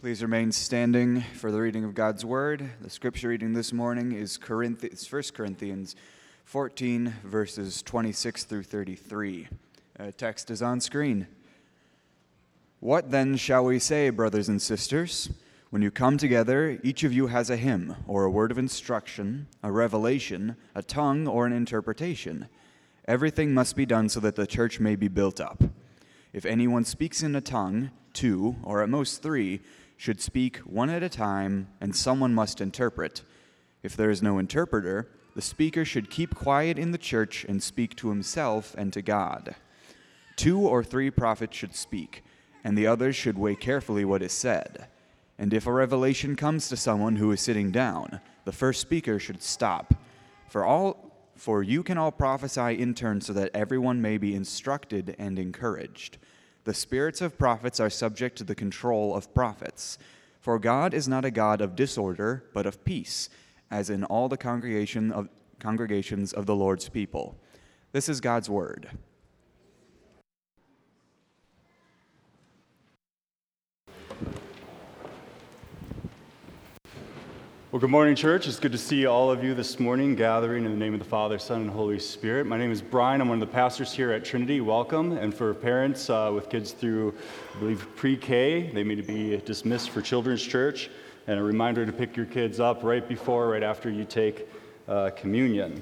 Please remain standing for the reading of God's Word. The scripture reading this morning is Corinth- 1 Corinthians 14, verses 26 through 33. Uh, text is on screen. What then shall we say, brothers and sisters? When you come together, each of you has a hymn, or a word of instruction, a revelation, a tongue, or an interpretation. Everything must be done so that the church may be built up. If anyone speaks in a tongue, two, or at most three, should speak one at a time, and someone must interpret. If there is no interpreter, the speaker should keep quiet in the church and speak to himself and to God. Two or three prophets should speak, and the others should weigh carefully what is said. And if a revelation comes to someone who is sitting down, the first speaker should stop. For all for you can all prophesy in turn so that everyone may be instructed and encouraged. The spirits of prophets are subject to the control of prophets. For God is not a God of disorder, but of peace, as in all the congregation of, congregations of the Lord's people. This is God's word. Well, good morning, church. It's good to see all of you this morning gathering in the name of the Father, Son, and Holy Spirit. My name is Brian. I'm one of the pastors here at Trinity. Welcome. And for parents uh, with kids through, I believe, pre K, they may be dismissed for Children's Church. And a reminder to pick your kids up right before, right after you take uh, communion.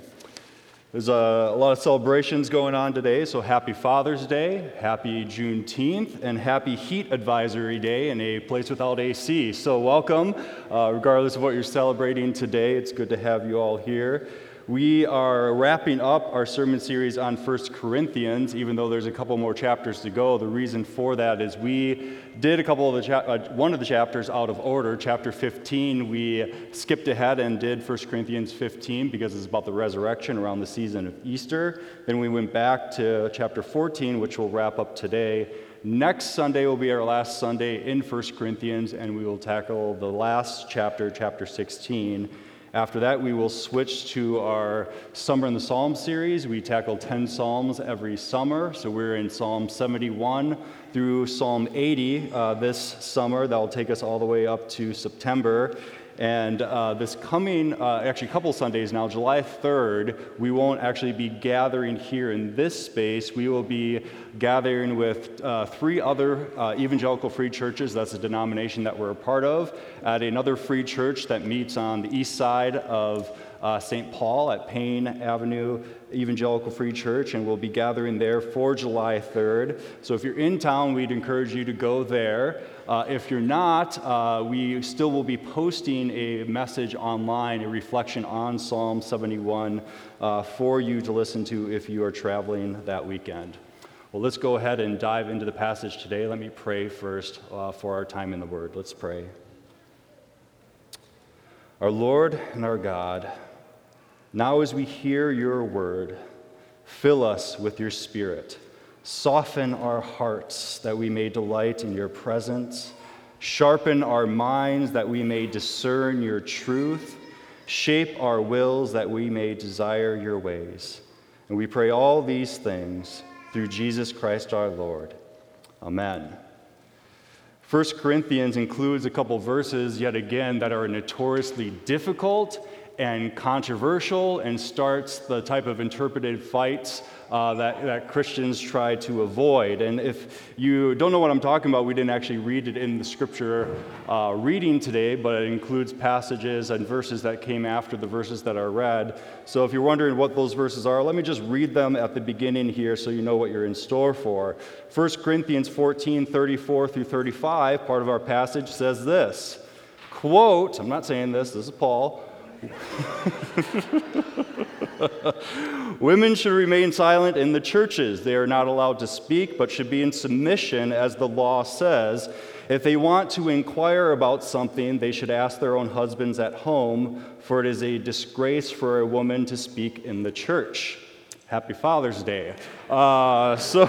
There's a, lot of celebrations going on today, so happy Father's Day, happy Juneteenth, and happy Heat Advisory Day in a place without AC. So, welcome, uh, regardless of what you're celebrating today. It's good to have you all here. We are wrapping up our sermon series on 1 Corinthians, even though there's a couple more chapters to go. The reason for that is we did a couple of the cha- uh, one of the chapters out of order. Chapter 15, we skipped ahead and did 1 Corinthians 15 because it's about the resurrection around the season of Easter. Then we went back to chapter 14, which we'll wrap up today. Next Sunday will be our last Sunday in 1 Corinthians, and we will tackle the last chapter, chapter 16. After that, we will switch to our Summer in the Psalms series. We tackle 10 Psalms every summer. So we're in Psalm 71 through Psalm 80 uh, this summer. That will take us all the way up to September. And uh, this coming, uh, actually, a couple Sundays now, July 3rd, we won't actually be gathering here in this space. We will be gathering with uh, three other uh, evangelical free churches. That's a denomination that we're a part of, at another free church that meets on the east side of uh, St. Paul at Payne Avenue Evangelical Free Church, and we'll be gathering there for July 3rd. So if you're in town, we'd encourage you to go there. Uh, if you're not, uh, we still will be posting a message online, a reflection on Psalm 71 uh, for you to listen to if you are traveling that weekend. Well, let's go ahead and dive into the passage today. Let me pray first uh, for our time in the Word. Let's pray. Our Lord and our God, now, as we hear your word, fill us with your spirit. Soften our hearts that we may delight in your presence. Sharpen our minds that we may discern your truth. Shape our wills that we may desire your ways. And we pray all these things through Jesus Christ our Lord. Amen. 1 Corinthians includes a couple verses, yet again, that are notoriously difficult and controversial and starts the type of interpreted fights uh, that, that Christians try to avoid. And if you don't know what I'm talking about, we didn't actually read it in the scripture uh, reading today, but it includes passages and verses that came after the verses that are read. So if you're wondering what those verses are, let me just read them at the beginning here so you know what you're in store for. 1 Corinthians 14 34 through 35, part of our passage says this quote, I'm not saying this, this is Paul. Women should remain silent in the churches. They are not allowed to speak, but should be in submission, as the law says. If they want to inquire about something, they should ask their own husbands at home, for it is a disgrace for a woman to speak in the church. Happy Father's Day. Uh, so,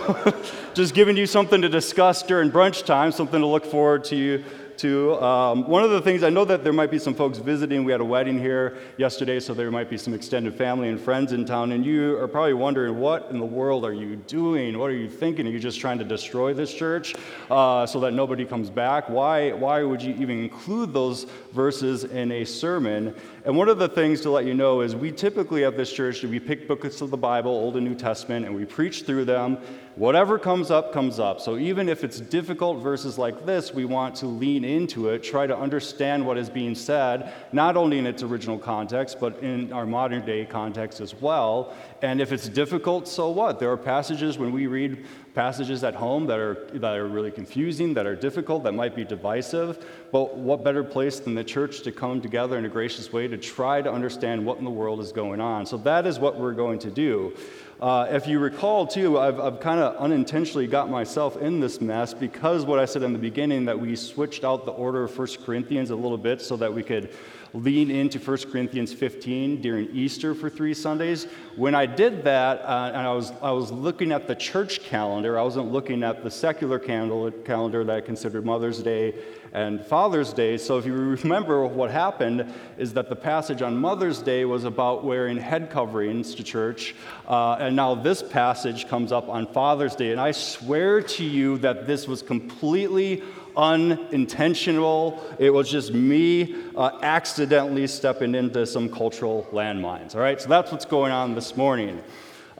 just giving you something to discuss during brunch time, something to look forward to Um, one of the things, I know that there might be some folks visiting. We had a wedding here yesterday, so there might be some extended family and friends in town, and you are probably wondering, what in the world are you doing? What are you thinking? Are you just trying to destroy this church uh, so that nobody comes back? Why, why would you even include those verses in a sermon? And one of the things to let you know is we typically at this church, we pick books of the Bible, Old and New Testament, and we preach through them. Whatever comes up, comes up. So even if it's difficult verses like this, we want to lean into it, try to understand what is being said, not only in its original context, but in our modern day context as well. And if it's difficult, so what? There are passages when we read passages at home that are, that are really confusing, that are difficult, that might be divisive. But what better place than the church to come together in a gracious way to try to understand what in the world is going on? So that is what we're going to do. Uh, if you recall, too, I've, I've kind of unintentionally got myself in this mess because what I said in the beginning that we switched out the order of 1 Corinthians a little bit so that we could lean into 1 Corinthians 15 during Easter for three Sundays. When I did that, uh, and I was, I was looking at the church calendar, I wasn't looking at the secular calendar that I considered Mother's Day and Father's Day. So if you remember, what happened is that the passage on Mother's Day was about wearing head coverings to church, uh, and now this passage comes up on Father's Day. And I swear to you that this was completely unintentional. It was just me uh, accidentally stepping into some cultural landmines. All right, so that's what's going on this morning.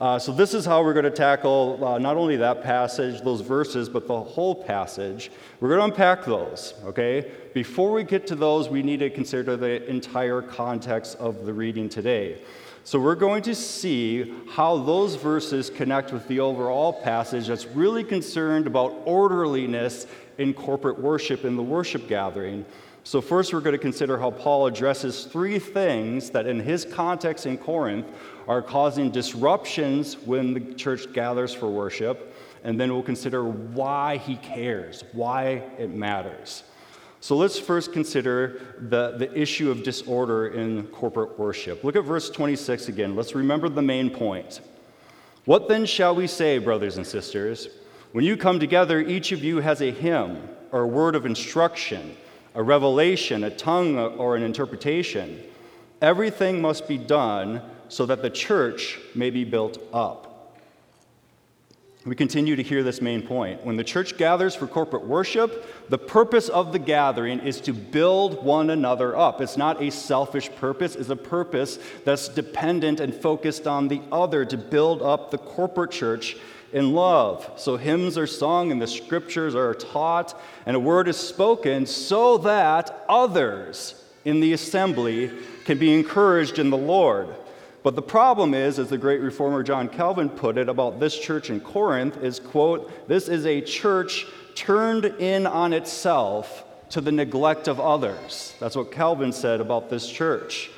Uh, so, this is how we're going to tackle uh, not only that passage, those verses, but the whole passage. We're going to unpack those, okay? Before we get to those, we need to consider the entire context of the reading today. So, we're going to see how those verses connect with the overall passage that's really concerned about orderliness in corporate worship in the worship gathering. So, first, we're going to consider how Paul addresses three things that, in his context in Corinth, are causing disruptions when the church gathers for worship. And then we'll consider why he cares, why it matters. So let's first consider the, the issue of disorder in corporate worship. Look at verse 26 again. Let's remember the main point. What then shall we say, brothers and sisters? When you come together, each of you has a hymn or a word of instruction, a revelation, a tongue, or an interpretation. Everything must be done so that the church may be built up. We continue to hear this main point. When the church gathers for corporate worship, the purpose of the gathering is to build one another up. It's not a selfish purpose, it's a purpose that's dependent and focused on the other to build up the corporate church in love. So hymns are sung and the scriptures are taught and a word is spoken so that others in the assembly can be encouraged in the Lord. But the problem is, as the great reformer John Calvin put it about this church in Corinth, is quote, this is a church turned in on itself to the neglect of others. That's what Calvin said about this church.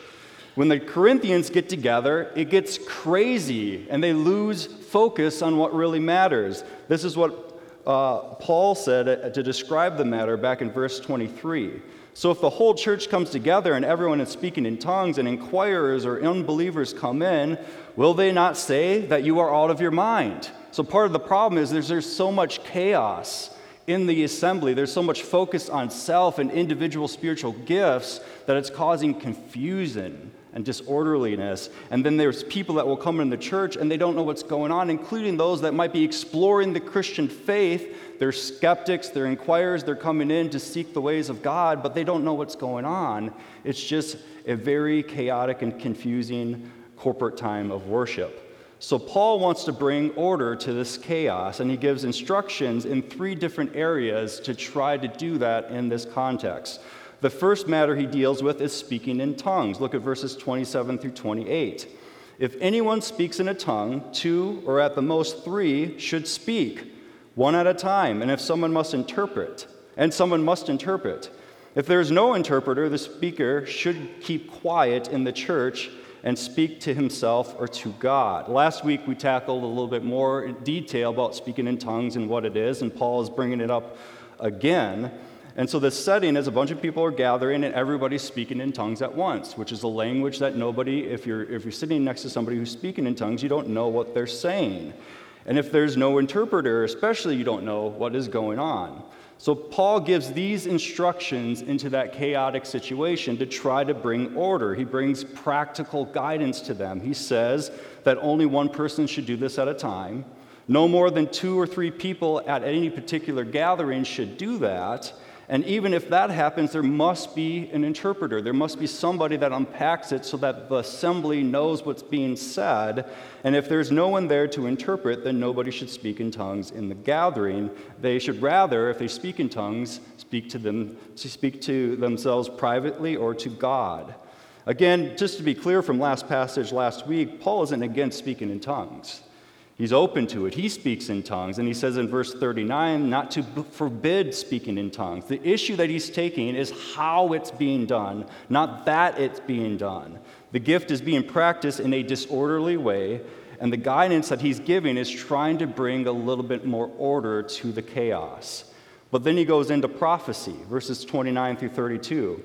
When the Corinthians get together, it gets crazy and they lose focus on what really matters. This is what uh, Paul said to describe the matter back in verse 23. So, if the whole church comes together and everyone is speaking in tongues and inquirers or unbelievers come in, will they not say that you are out of your mind? So, part of the problem is there's, there's so much chaos in the assembly. There's so much focus on self and individual spiritual gifts that it's causing confusion and disorderliness. And then there's people that will come in the church and they don't know what's going on, including those that might be exploring the Christian faith they're skeptics, they're inquirers, they're coming in to seek the ways of God, but they don't know what's going on. It's just a very chaotic and confusing corporate time of worship. So, Paul wants to bring order to this chaos, and he gives instructions in three different areas to try to do that in this context. The first matter he deals with is speaking in tongues. Look at verses 27 through 28. If anyone speaks in a tongue, two or at the most three should speak one at a time, and if someone must interpret, and someone must interpret. If there's no interpreter, the speaker should keep quiet in the church and speak to himself or to God. Last week we tackled a little bit more detail about speaking in tongues and what it is, and Paul is bringing it up again. And so the setting is a bunch of people are gathering and everybody's speaking in tongues at once, which is a language that nobody, if you're, if you're sitting next to somebody who's speaking in tongues, you don't know what they're saying. And if there's no interpreter, especially, you don't know what is going on. So Paul gives these instructions into that chaotic situation to try to bring order. He brings practical guidance to them. He says that only one person should do this at a time. No more than two or three people at any particular gathering should do that. And even if that happens, there must be an interpreter. There must be somebody that unpacks it so that the assembly knows what's being said. And if there's no one there to interpret, then nobody should speak in tongues in the gathering. They should rather, if they speak in tongues, speak to them to speak to themselves privately or to God. Again, just to be clear from last passage last week, Paul isn't against speaking in tongues. He's open to it. He speaks in tongues. And he says in verse 39 not to forbid speaking in tongues. The issue that he's taking is how it's being done, not that it's being done. The gift is being practiced in a disorderly way, and the guidance that he's giving is trying to bring a little bit more order to the chaos. But then he goes into prophecy, verses 29 through 32.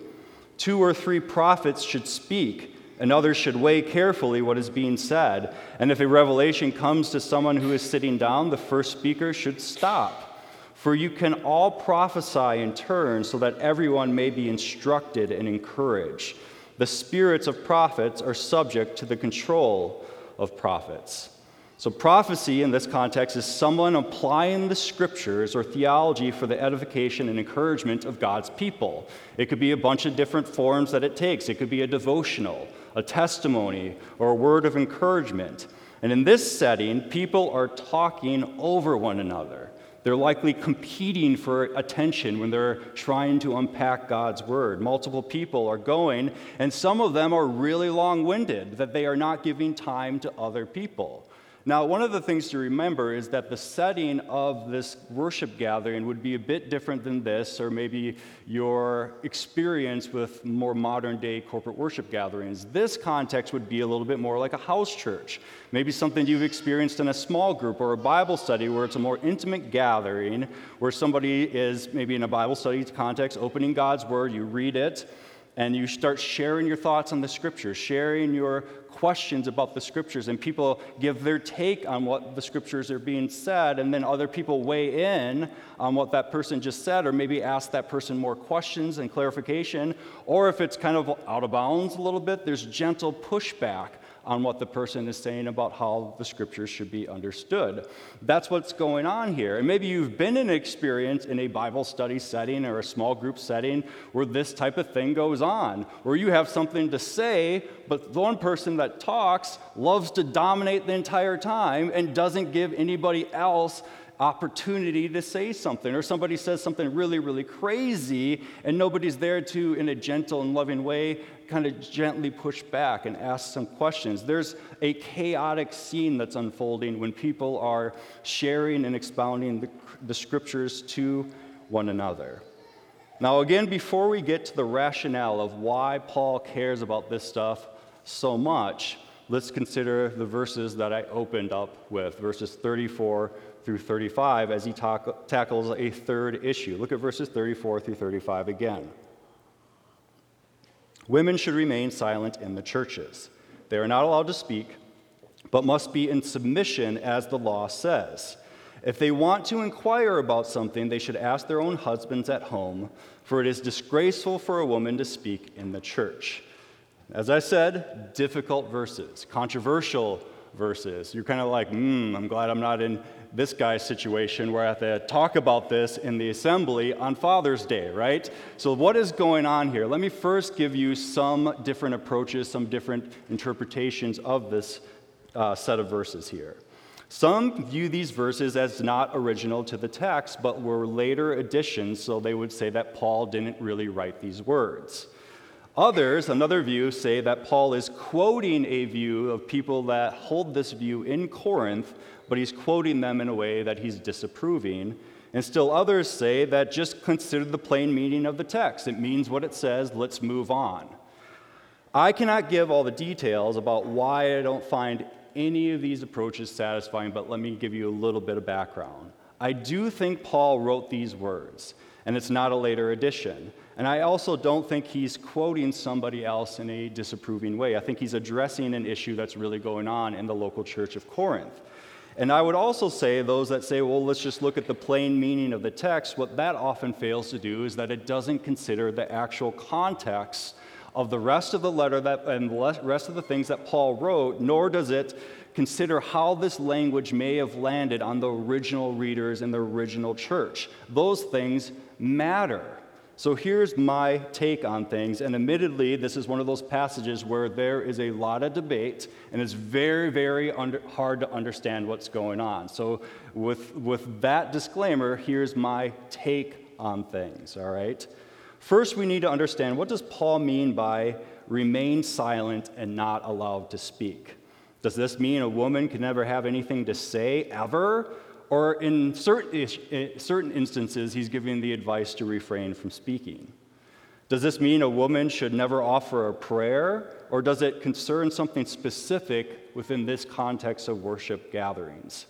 Two or three prophets should speak and others should weigh carefully what is being said. And if a revelation comes to someone who is sitting down, the first speaker should stop. For you can all prophesy in turn so that everyone may be instructed and encouraged. The spirits of prophets are subject to the control of prophets. So, prophecy in this context is someone applying the scriptures or theology for the edification and encouragement of God's people. It could be a bunch of different forms that it takes. It could be a devotional, a testimony, or a word of encouragement. And in this setting, people are talking over one another. They're likely competing for attention when they're trying to unpack God's word. Multiple people are going, and some of them are really long winded, that they are not giving time to other people. Now, one of the things to remember is that the setting of this worship gathering would be a bit different than this, or maybe your experience with more modern day corporate worship gatherings. This context would be a little bit more like a house church, maybe something you've experienced in a small group or a Bible study where it's a more intimate gathering, where somebody is maybe in a Bible study context opening God's Word, you read it and you start sharing your thoughts on the scriptures, sharing your questions about the scriptures, and people give their take on what the scriptures are being said, and then other people weigh in on what that person just said, or maybe ask that person more questions and clarification. Or if it's kind of out of bounds a little bit, there's gentle pushback on what the person is saying about how the scriptures should be understood. That's what's going on here. And maybe you've been in an experience in a Bible study setting or a small group setting where this type of thing goes on, where you have something to say, but the one person that talks loves to dominate the entire time and doesn't give anybody else opportunity to say something, or somebody says something really, really crazy, and nobody's there to, in a gentle and loving way, kind of gently push back and ask some questions. There's a chaotic scene that's unfolding when people are sharing and expounding the, the scriptures to one another. Now, again, before we get to the rationale of why Paul cares about this stuff so much, let's consider the verses that I opened up with, verses 34 through 35, as he talk, tackles a third issue. Look at verses 34 through 35 again. Women should remain silent in the churches. They are not allowed to speak, but must be in submission as the law says. If they want to inquire about something, they should ask their own husbands at home, for it is disgraceful for a woman to speak in the church. As I said, difficult verses, controversial verses. You're kind of like, hmm, I'm glad I'm not in this guy's situation where I have to talk about this in the assembly on Father's Day, right? So, what is going on here? Let me first give you some different approaches, some different interpretations of this uh, set of verses here. Some view these verses as not original to the text, but were later additions, so they would say that Paul didn't really write these words. Others, another view, say that Paul is quoting a view of people that hold this view in Corinth, but he's quoting them in a way that he's disapproving. And still others say that just consider the plain meaning of the text. It means what it says, let's move on. I cannot give all the details about why I don't find any of these approaches satisfying, but let me give you a little bit of background. I do think Paul wrote these words, and it's not a later addition. And I also don't think he's quoting somebody else in a disapproving way. I think he's addressing an issue that's really going on in the local church of Corinth. And I would also say, those that say, well, let's just look at the plain meaning of the text, what that often fails to do is that it doesn't consider the actual context of the rest of the letter that, and the rest of the things that Paul wrote, nor does it consider how this language may have landed on the original readers in the original church. Those things matter. So here's my take on things. And admittedly, this is one of those passages where there is a lot of debate and it's very, very under, hard to understand what's going on. So, with, with that disclaimer, here's my take on things, all right? First, we need to understand what does Paul mean by remain silent and not allowed to speak? Does this mean a woman can never have anything to say ever? Or in certain, certain instances, he's giving the advice to refrain from speaking. Does this mean a woman should never offer a prayer? Or does it concern something specific within this context of worship gatherings?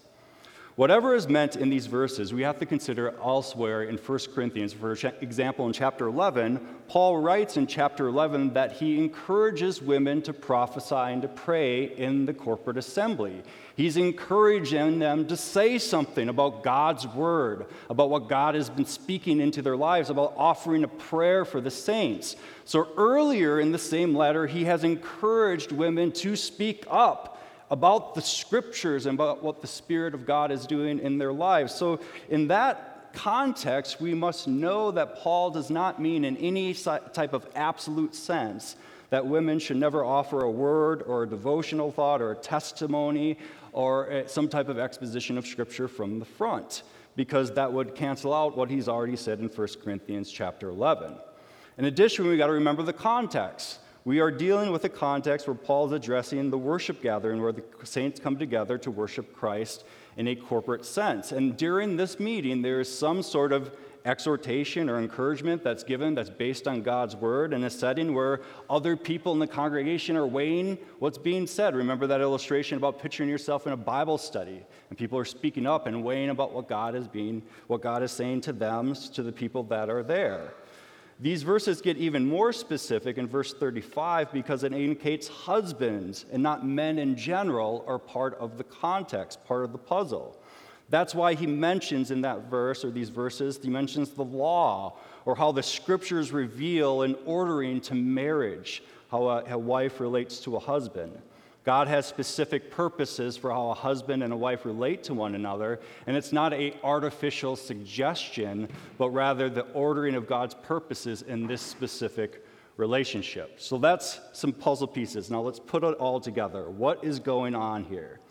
Whatever is meant in these verses, we have to consider elsewhere in 1 Corinthians. For example, in chapter 11, Paul writes in chapter 11 that he encourages women to prophesy and to pray in the corporate assembly. He's encouraging them to say something about God's word, about what God has been speaking into their lives, about offering a prayer for the saints. So earlier in the same letter, he has encouraged women to speak up about the scriptures and about what the Spirit of God is doing in their lives. So, in that context, we must know that Paul does not mean in any type of absolute sense that women should never offer a word or a devotional thought or a testimony or uh, some type of exposition of scripture from the front because that would cancel out what he's already said in 1 Corinthians chapter 11. In addition, we got to remember the context. We are dealing with a context where Paul is addressing the worship gathering where the saints come together to worship Christ in a corporate sense. And during this meeting, there is some sort of exhortation or encouragement that's given that's based on God's word in a setting where other people in the congregation are weighing what's being said. Remember that illustration about picturing yourself in a Bible study and people are speaking up and weighing about what God is being what God is saying to them to the people that are there. These verses get even more specific in verse 35 because it indicates husbands and not men in general are part of the context, part of the puzzle. That's why he mentions in that verse or these verses, he mentions the law or how the scriptures reveal an ordering to marriage, how a, a wife relates to a husband. God has specific purposes for how a husband and a wife relate to one another, and it's not a artificial suggestion, but rather the ordering of God's purposes in this specific relationship. So that's some puzzle pieces. Now let's put it all together. What is going on here?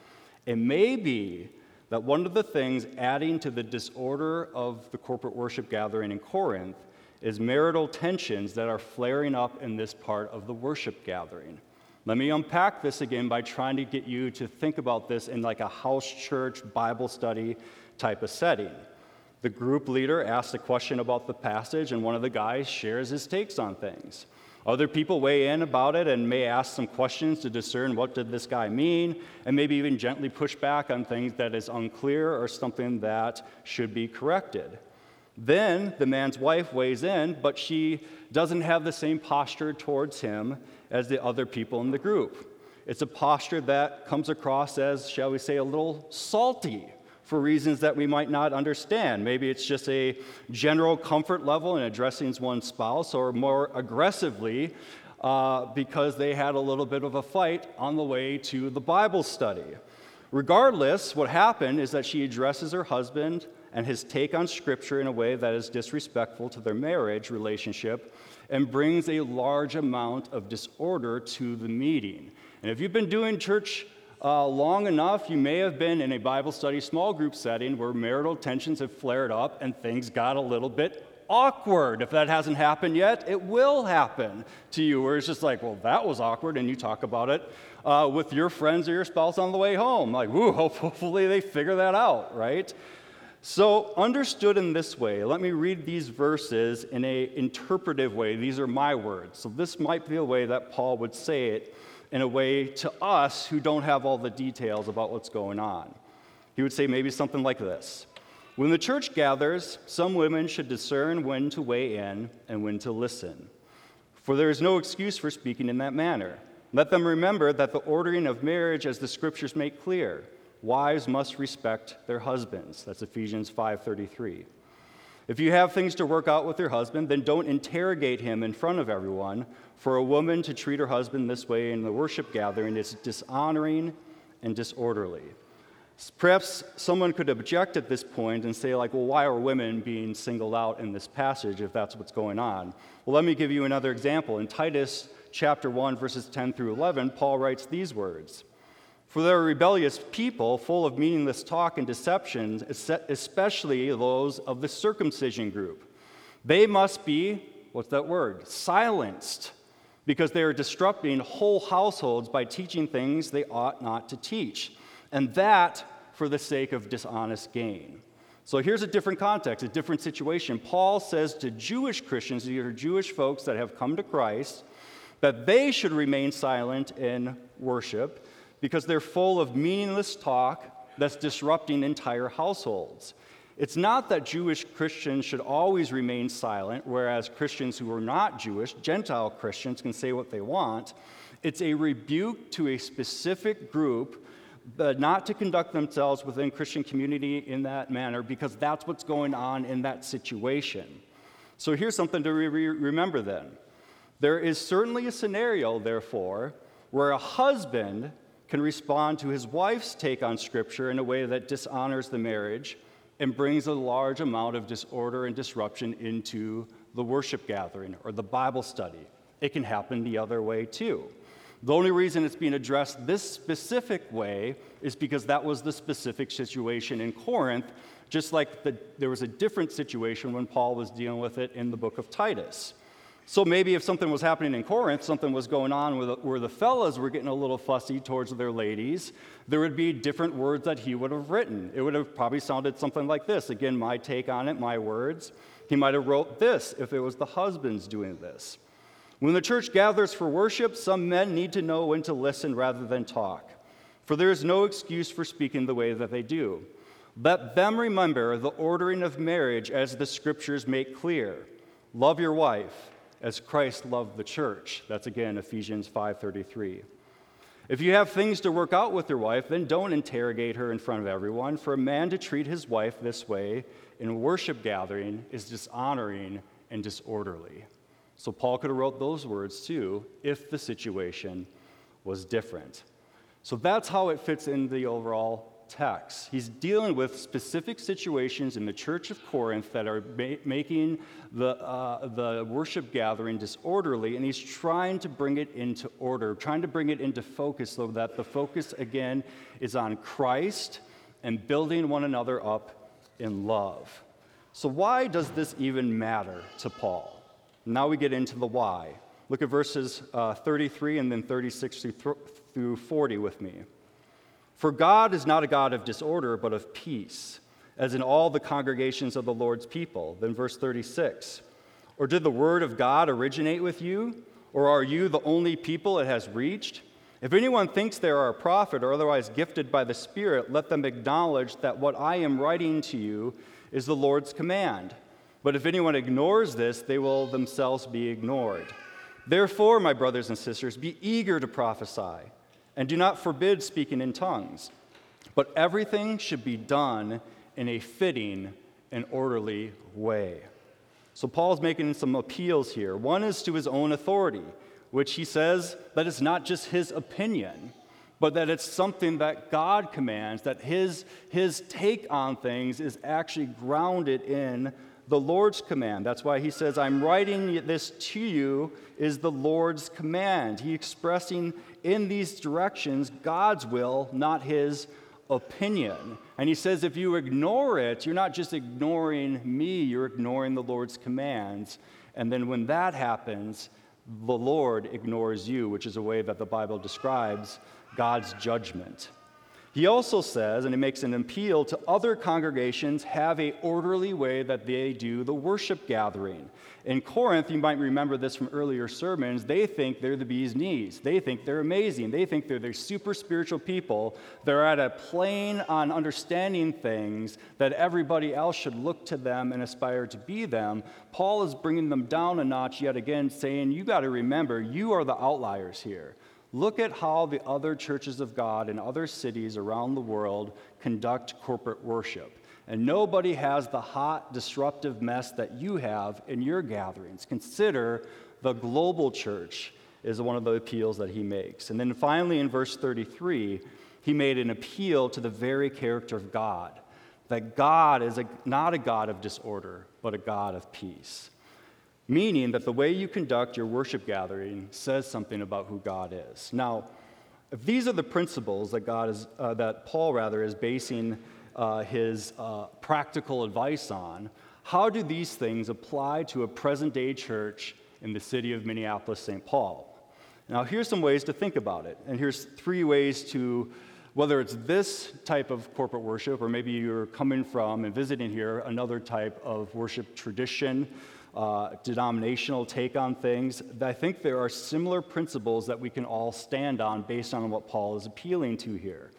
It may be that one of the things adding to the disorder of the corporate worship gathering in Corinth is marital tensions that are flaring up in this part of the worship gathering. Let me unpack this again by trying to get you to think about this in like a house church Bible study type of setting. The group leader asks a question about the passage, and one of the guys shares his takes on things. Other people weigh in about it and may ask some questions to discern what did this guy mean, and maybe even gently push back on things that is unclear or something that should be corrected. Then the man's wife weighs in, but she doesn't have the same posture towards him as the other people in the group. It's a posture that comes across as, shall we say, a little salty for reasons that we might not understand. Maybe it's just a general comfort level in addressing one's spouse, or more aggressively, uh, because they had a little bit of a fight on the way to the Bible study. Regardless, what happened is that she addresses her husband and his take on Scripture in a way that is disrespectful to their marriage relationship and brings a large amount of disorder to the meeting. And if you've been doing church uh, long enough, you may have been in a Bible study small group setting where marital tensions have flared up and things got a little bit awkward. If that hasn't happened yet, it will happen to you, where it's just like, well, that was awkward, and you talk about it uh, with your friends or your spouse on the way home. Like, woo, hopefully they figure that out, right? So, understood in this way, let me read these verses in a interpretive way. These are my words. So, this might be a way that Paul would say it in a way to us who don't have all the details about what's going on. He would say maybe something like this When the church gathers, some women should discern when to weigh in and when to listen. For there is no excuse for speaking in that manner. Let them remember that the ordering of marriage, as the scriptures make clear, wives must respect their husbands. That's Ephesians 5:33. If you have things to work out with your husband, then don't interrogate him in front of everyone. For a woman to treat her husband this way in the worship gathering is dishonoring and disorderly. Perhaps someone could object at this point and say, like, well, why are women being singled out in this passage if that's what's going on? Well, let me give you another example. In Titus chapter 1, verses 10 through 11, Paul writes these words For there are rebellious people full of meaningless talk and deceptions, especially those of the circumcision group. They must be, what's that word? Silenced, because they are disrupting whole households by teaching things they ought not to teach and that for the sake of dishonest gain. So here's a different context, a different situation. Paul says to Jewish Christians, these are Jewish folks that have come to Christ, that they should remain silent in worship because they're full of meaningless talk that's disrupting entire households. It's not that Jewish Christians should always remain silent, whereas Christians who are not Jewish, Gentile Christians, can say what they want. It's a rebuke to a specific group but not to conduct themselves within Christian community in that manner because that's what's going on in that situation. So here's something to re- remember then. There is certainly a scenario, therefore, where a husband can respond to his wife's take on Scripture in a way that dishonors the marriage and brings a large amount of disorder and disruption into the worship gathering or the Bible study. It can happen the other way too. The only reason it's being addressed this specific way is because that was the specific situation in Corinth, just like the, there was a different situation when Paul was dealing with it in the book of Titus. So maybe if something was happening in Corinth, something was going on where the, fellas were getting a little fussy towards their ladies, there would be different words that he would have written. It would have probably sounded something like this. Again, my take on it, my words. He might have wrote this if it was the husbands doing this. When the church gathers for worship, some men need to know when to listen rather than talk, for there is no excuse for speaking the way that they do. Let them remember the ordering of marriage as the scriptures make clear. Love your wife as Christ loved the church. That's again Ephesians 5:33. If you have things to work out with your wife, then don't interrogate her in front of everyone, for a man to treat his wife this way in worship gathering is dishonoring and disorderly. So Paul could have wrote those words too if the situation was different. So that's how it fits in the overall text. He's dealing with specific situations in the church of Corinth that are ma- making the, uh, the worship gathering disorderly, and he's trying to bring it into order, trying to bring it into focus so that the focus again is on Christ and building one another up in love. So, why does this even matter to Paul? Now we get into the why. Look at verses uh, 33 and then 36 through, through 40 with me. For God is not a God of disorder, but of peace, as in all the congregations of the Lord's people. Then verse 36 Or did the word of God originate with you? Or are you the only people it has reached? If anyone thinks they are a prophet or otherwise gifted by the Spirit, let them acknowledge that what I am writing to you is the Lord's command. But if anyone ignores this, they will themselves be ignored. Therefore, my brothers and sisters, be eager to prophesy, and do not forbid speaking in tongues. But everything should be done in a fitting and orderly way. So, Paul's making some appeals here. One is to his own authority, which he says that it's not just his opinion, but that it's something that God commands, that his, his take on things is actually grounded in the Lord's command. That's why he says, I'm writing this to you, is the Lord's command. He expressing in these directions God's will, not his opinion. And he says, if you ignore it, you're not just ignoring me, you're ignoring the Lord's commands. And then when that happens, the Lord ignores you, which is a way that the Bible describes God's judgment. He also says, and he makes an appeal to other congregations, have a orderly way that they do the worship gathering. In Corinth, you might remember this from earlier sermons, they think they're the bee's knees. They think they're amazing. They think they're the super spiritual people. They're at a plane on understanding things that everybody else should look to them and aspire to be them. Paul is bringing them down a notch yet again, saying, You got to remember, you are the outliers here. Look at how the other churches of God in other cities around the world conduct corporate worship. And nobody has the hot, disruptive mess that you have in your gatherings. Consider the global church is one of the appeals that he makes. And then finally, in verse 33, he made an appeal to the very character of God that God is a, not a God of disorder, but a God of peace. Meaning that the way you conduct your worship gathering says something about who God is. Now, if these are the principles that God is, uh, that Paul rather is basing uh, his uh, practical advice on, how do these things apply to a present day church in the city of Minneapolis, St. Paul? Now, here's some ways to think about it, and here's three ways to whether it's this type of corporate worship, or maybe you're coming from and visiting here another type of worship tradition, uh, denominational take on things, I think there are similar principles that we can all stand on based on what Paul is appealing to here.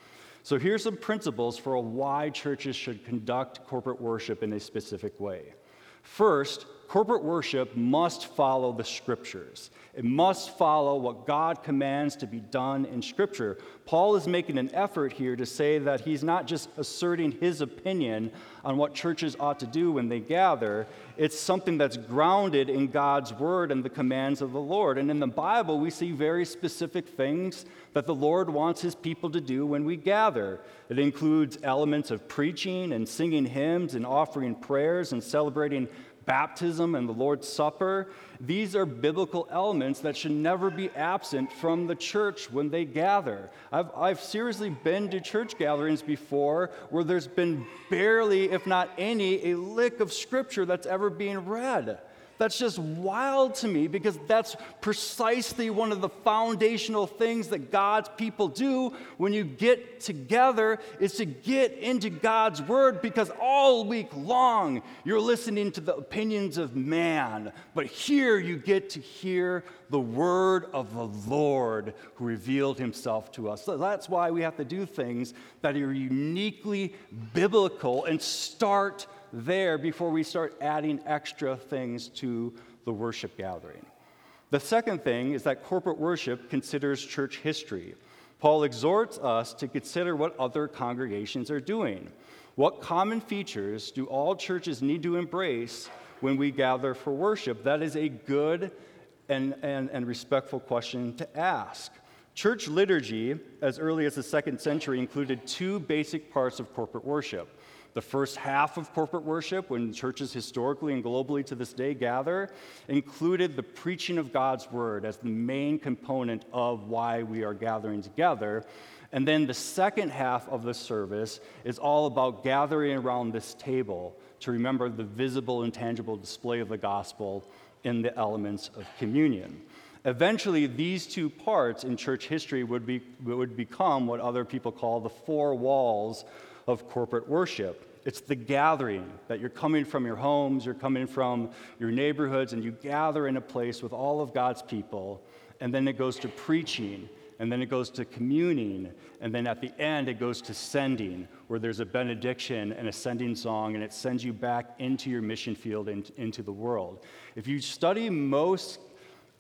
So here's some principles for why churches should conduct corporate worship in a specific way. First, corporate worship must follow the scriptures. It must follow what God commands to be done in scripture. Paul is making an effort here to say that he's not just asserting his opinion on what churches ought to do when they gather, it's something that's grounded in God's word and the commands of the Lord. And in the Bible, we see very specific things that the Lord wants his people to do when we gather. It includes elements of preaching and singing hymns and offering prayers and celebrating baptism and the Lord's Supper. These are biblical elements that should never be absent from the church when they gather. I've, I've seriously been to church gatherings before where there's been barely, if not any, a lick of scripture that's ever being read. That's just wild to me because that's precisely one of the foundational things that God's people do when you get together is to get into God's word because all week long you're listening to the opinions of man, but here you get to hear the word of the Lord who revealed himself to us. So that's why we have to do things that are uniquely biblical and start there before we start adding extra things to the worship gathering. The second thing is that corporate worship considers church history. Paul exhorts us to consider what other congregations are doing. What common features do all churches need to embrace when we gather for worship? That is a good and, and, and respectful question to ask. Church liturgy, as early as the second century, included two basic parts of corporate worship the first half of corporate worship, when churches historically and globally to this day gather, included the preaching of God's word as the main component of why we are gathering together. And then the second half of the service is all about gathering around this table to remember the visible and tangible display of the gospel in the elements of communion. Eventually, these two parts in church history would, be, would become what other people call the four walls of corporate worship. It's the gathering that you're coming from your homes, you're coming from your neighborhoods, and you gather in a place with all of God's people. And then it goes to preaching, and then it goes to communing, and then at the end it goes to sending, where there's a benediction and a sending song, and it sends you back into your mission field and into the world. If you study most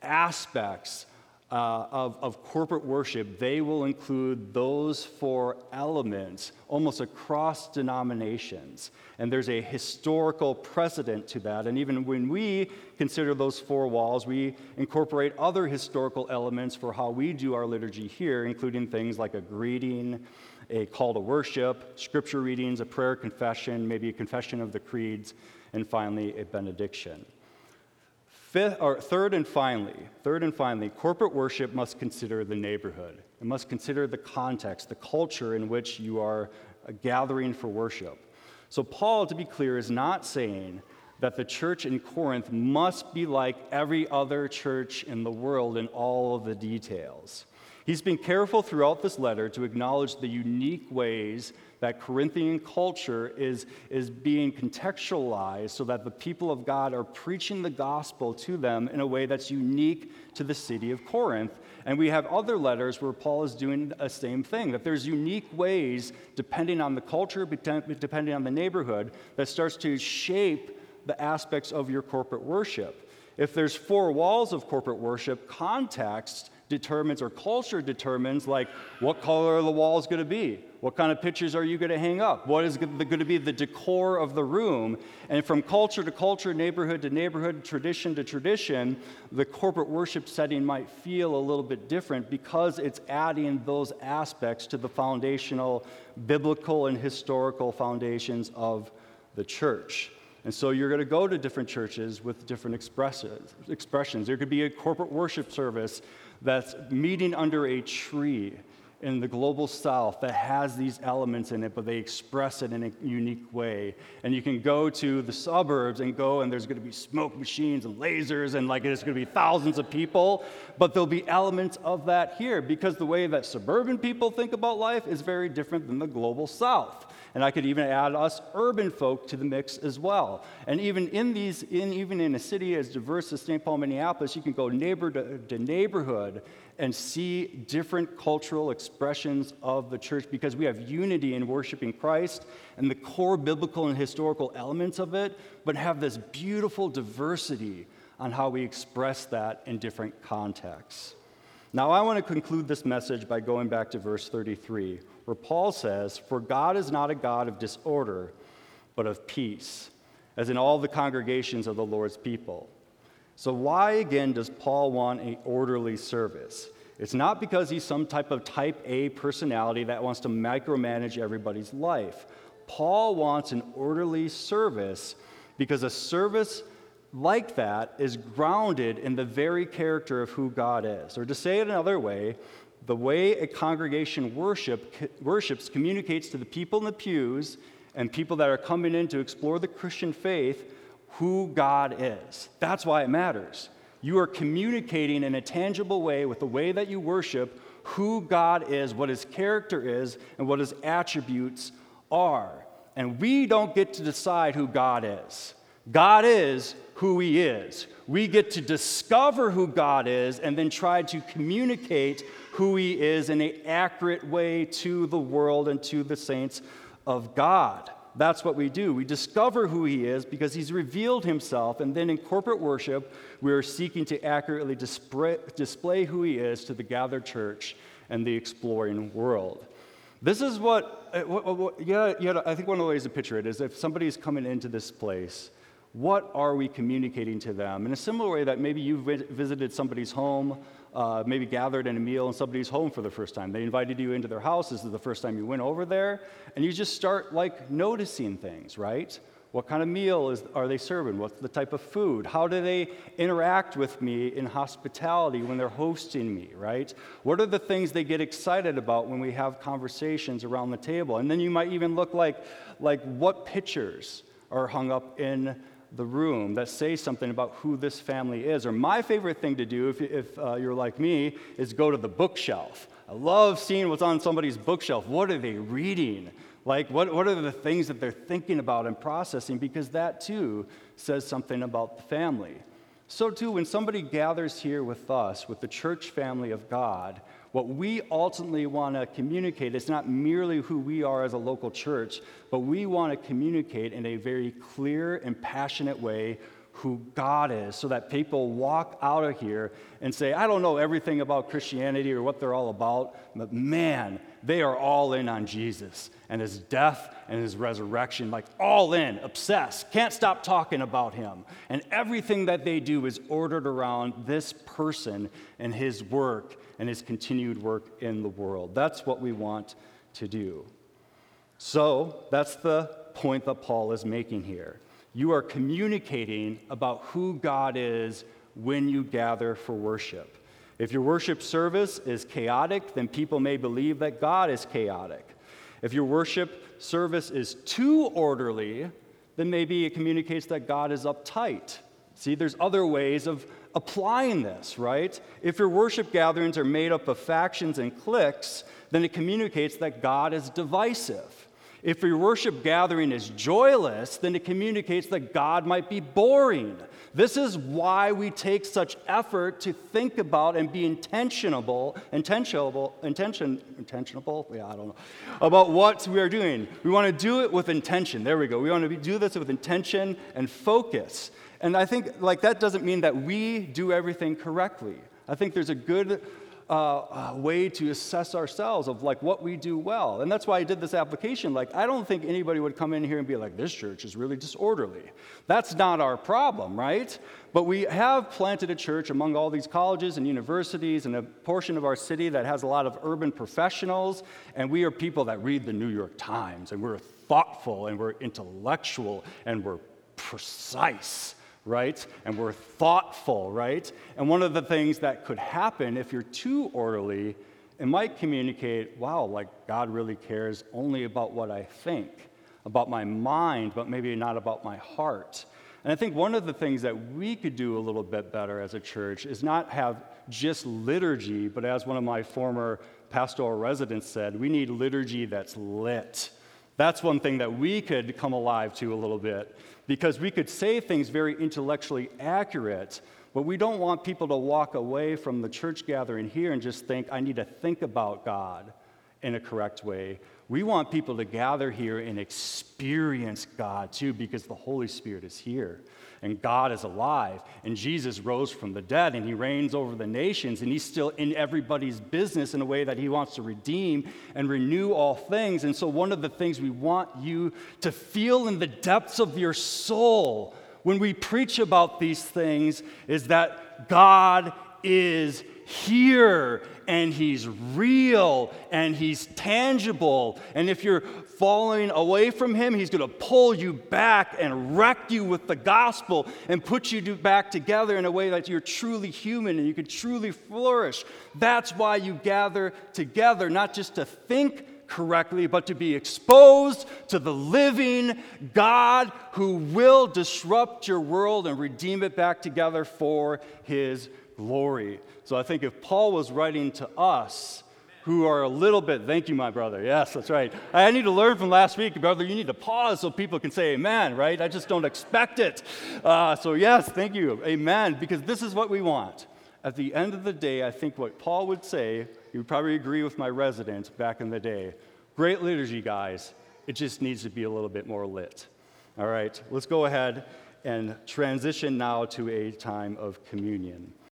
aspects uh, of, of corporate worship, they will include those four elements almost across denominations. And there's a historical precedent to that. And even when we consider those four walls, we incorporate other historical elements for how we do our liturgy here, including things like a greeting, a call to worship, scripture readings, a prayer confession, maybe a confession of the creeds, and finally a benediction. Fifth, or third and finally, third and finally, corporate worship must consider the neighborhood. It must consider the context, the culture in which you are uh, gathering for worship. So, Paul, to be clear, is not saying that the church in Corinth must be like every other church in the world in all of the details. He's been careful throughout this letter to acknowledge the unique ways that Corinthian culture is, is being contextualized so that the people of God are preaching the gospel to them in a way that's unique to the city of Corinth. And we have other letters where Paul is doing the same thing, that there's unique ways, depending on the culture, depending on the neighborhood, that starts to shape the aspects of your corporate worship. If there's four walls of corporate worship, context determines or culture determines like what color the wall is going to be? What kind of pictures are you going to hang up? What is going to be the decor of the room? And from culture to culture neighborhood to neighborhood tradition to tradition the corporate worship setting might feel a little bit different because it's adding those aspects to the foundational biblical and historical foundations of the church. And so you're going to go to different churches with different expressions. There could be a corporate worship service that's meeting under a tree in the global south that has these elements in it, but they express it in a unique way. And you can go to the suburbs and go, and there's going to be smoke machines and lasers, and like it's going to be thousands of people, but there'll be elements of that here because the way that suburban people think about life is very different than the global south. And I could even add us urban folk to the mix as well. And even in these, in, even in a city as diverse as St. Paul, Minneapolis, you can go neighbor to, to neighborhood and see different cultural expressions of the church because we have unity in worshiping Christ and the core biblical and historical elements of it, but have this beautiful diversity on how we express that in different contexts. Now, I want to conclude this message by going back to verse 33, where Paul says, For God is not a God of disorder, but of peace, as in all the congregations of the Lord's people. So, why again does Paul want an orderly service? It's not because he's some type of type A personality that wants to micromanage everybody's life. Paul wants an orderly service because a service like that is grounded in the very character of who God is. Or to say it another way, the way a congregation worship, worships communicates to the people in the pews and people that are coming in to explore the Christian faith who God is. That's why it matters. You are communicating in a tangible way with the way that you worship who God is, what his character is, and what his attributes are. And we don't get to decide who God is. God is who he is. We get to discover who God is and then try to communicate who he is in an accurate way to the world and to the saints of God. That's what we do. We discover who he is because he's revealed himself, and then in corporate worship, we are seeking to accurately display, who he is to the gathered church and the exploring world. This is what, uh, what, what yeah, yeah, I think one of the ways to picture it is if somebody's coming into this place, what are we communicating to them? In a similar way that maybe you've visited somebody's home uh, maybe gathered in a meal in somebody's home for the first time. They invited you into their house. This is the first time you went over there. And you just start like noticing things, right? What kind of meal is, are they serving? What's the type of food? How do they interact with me in hospitality when they're hosting me, right? What are the things they get excited about when we have conversations around the table? And then you might even look like, like what pictures are hung up in the room that say something about who this family is. Or my favorite thing to do, if, if uh, you're like me, is go to the bookshelf. I love seeing what's on somebody's bookshelf. What are they reading? Like, what, what are the things that they're thinking about and processing? Because that too says something about the family. So, too, when somebody gathers here with us, with the church family of God, what we ultimately want to communicate is not merely who we are as a local church, but we want to communicate in a very clear and passionate way who God is so that people walk out of here and say, I don't know everything about Christianity or what they're all about, but man, they are all in on Jesus and his death and his resurrection, like all in, obsessed, can't stop talking about him. And everything that they do is ordered around this person and his work and his continued work in the world. That's what we want to do. So, that's the point that Paul is making here. You are communicating about who God is when you gather for worship. If your worship service is chaotic, then people may believe that God is chaotic. If your worship service is too orderly, then maybe it communicates that God is uptight. See, there's other ways of applying this, right? If your worship gatherings are made up of factions and cliques, then it communicates that God is divisive. If your worship gathering is joyless, then it communicates that God might be boring. This is why we take such effort to think about and be intentionable, intentionable, intention, intentionable, yeah, I don't know, about what we are doing. We want to do it with intention. There we go. We want to do this with intention and focus. And I think like that doesn't mean that we do everything correctly. I think there's a good uh, a way to assess ourselves of like what we do well. And that's why I did this application. Like, I don't think anybody would come in here and be like, this church is really disorderly. That's not our problem, right? But we have planted a church among all these colleges and universities and a portion of our city that has a lot of urban professionals. And we are people that read the New York Times and we're thoughtful and we're intellectual and we're precise right? And we're thoughtful, right? And one of the things that could happen if you're too orderly, it might communicate, wow, like God really cares only about what I think, about my mind, but maybe not about my heart. And I think one of the things that we could do a little bit better as a church is not have just liturgy, but as one of my former pastoral residents said, we need liturgy that's lit. That's one thing that we could come alive to a little bit because we could say things very intellectually accurate, but we don't want people to walk away from the church gathering here and just think, I need to think about God in a correct way. We want people to gather here and experience God too because the Holy Spirit is here and God is alive, and Jesus rose from the dead, and he reigns over the nations, and he's still in everybody's business in a way that he wants to redeem and renew all things. And so, one of the things we want you to feel in the depths of your soul when we preach about these things is that God is here and he's real and he's tangible. And if you're falling away from him, he's going to pull you back and wreck you with the gospel and put you back together in a way that you're truly human and you can truly flourish. That's why you gather together, not just to think correctly, but to be exposed to the living God who will disrupt your world and redeem it back together for his glory. So I think if Paul was writing to us, who are a little bit, thank you, my brother. Yes, that's right. I need to learn from last week, brother. You need to pause so people can say amen, right? I just don't expect it. Uh, so, yes, thank you. Amen. Because this is what we want. At the end of the day, I think what Paul would say, you would probably agree with my resident back in the day. Great liturgy, guys. It just needs to be a little bit more lit. All right, let's go ahead and transition now to a time of communion.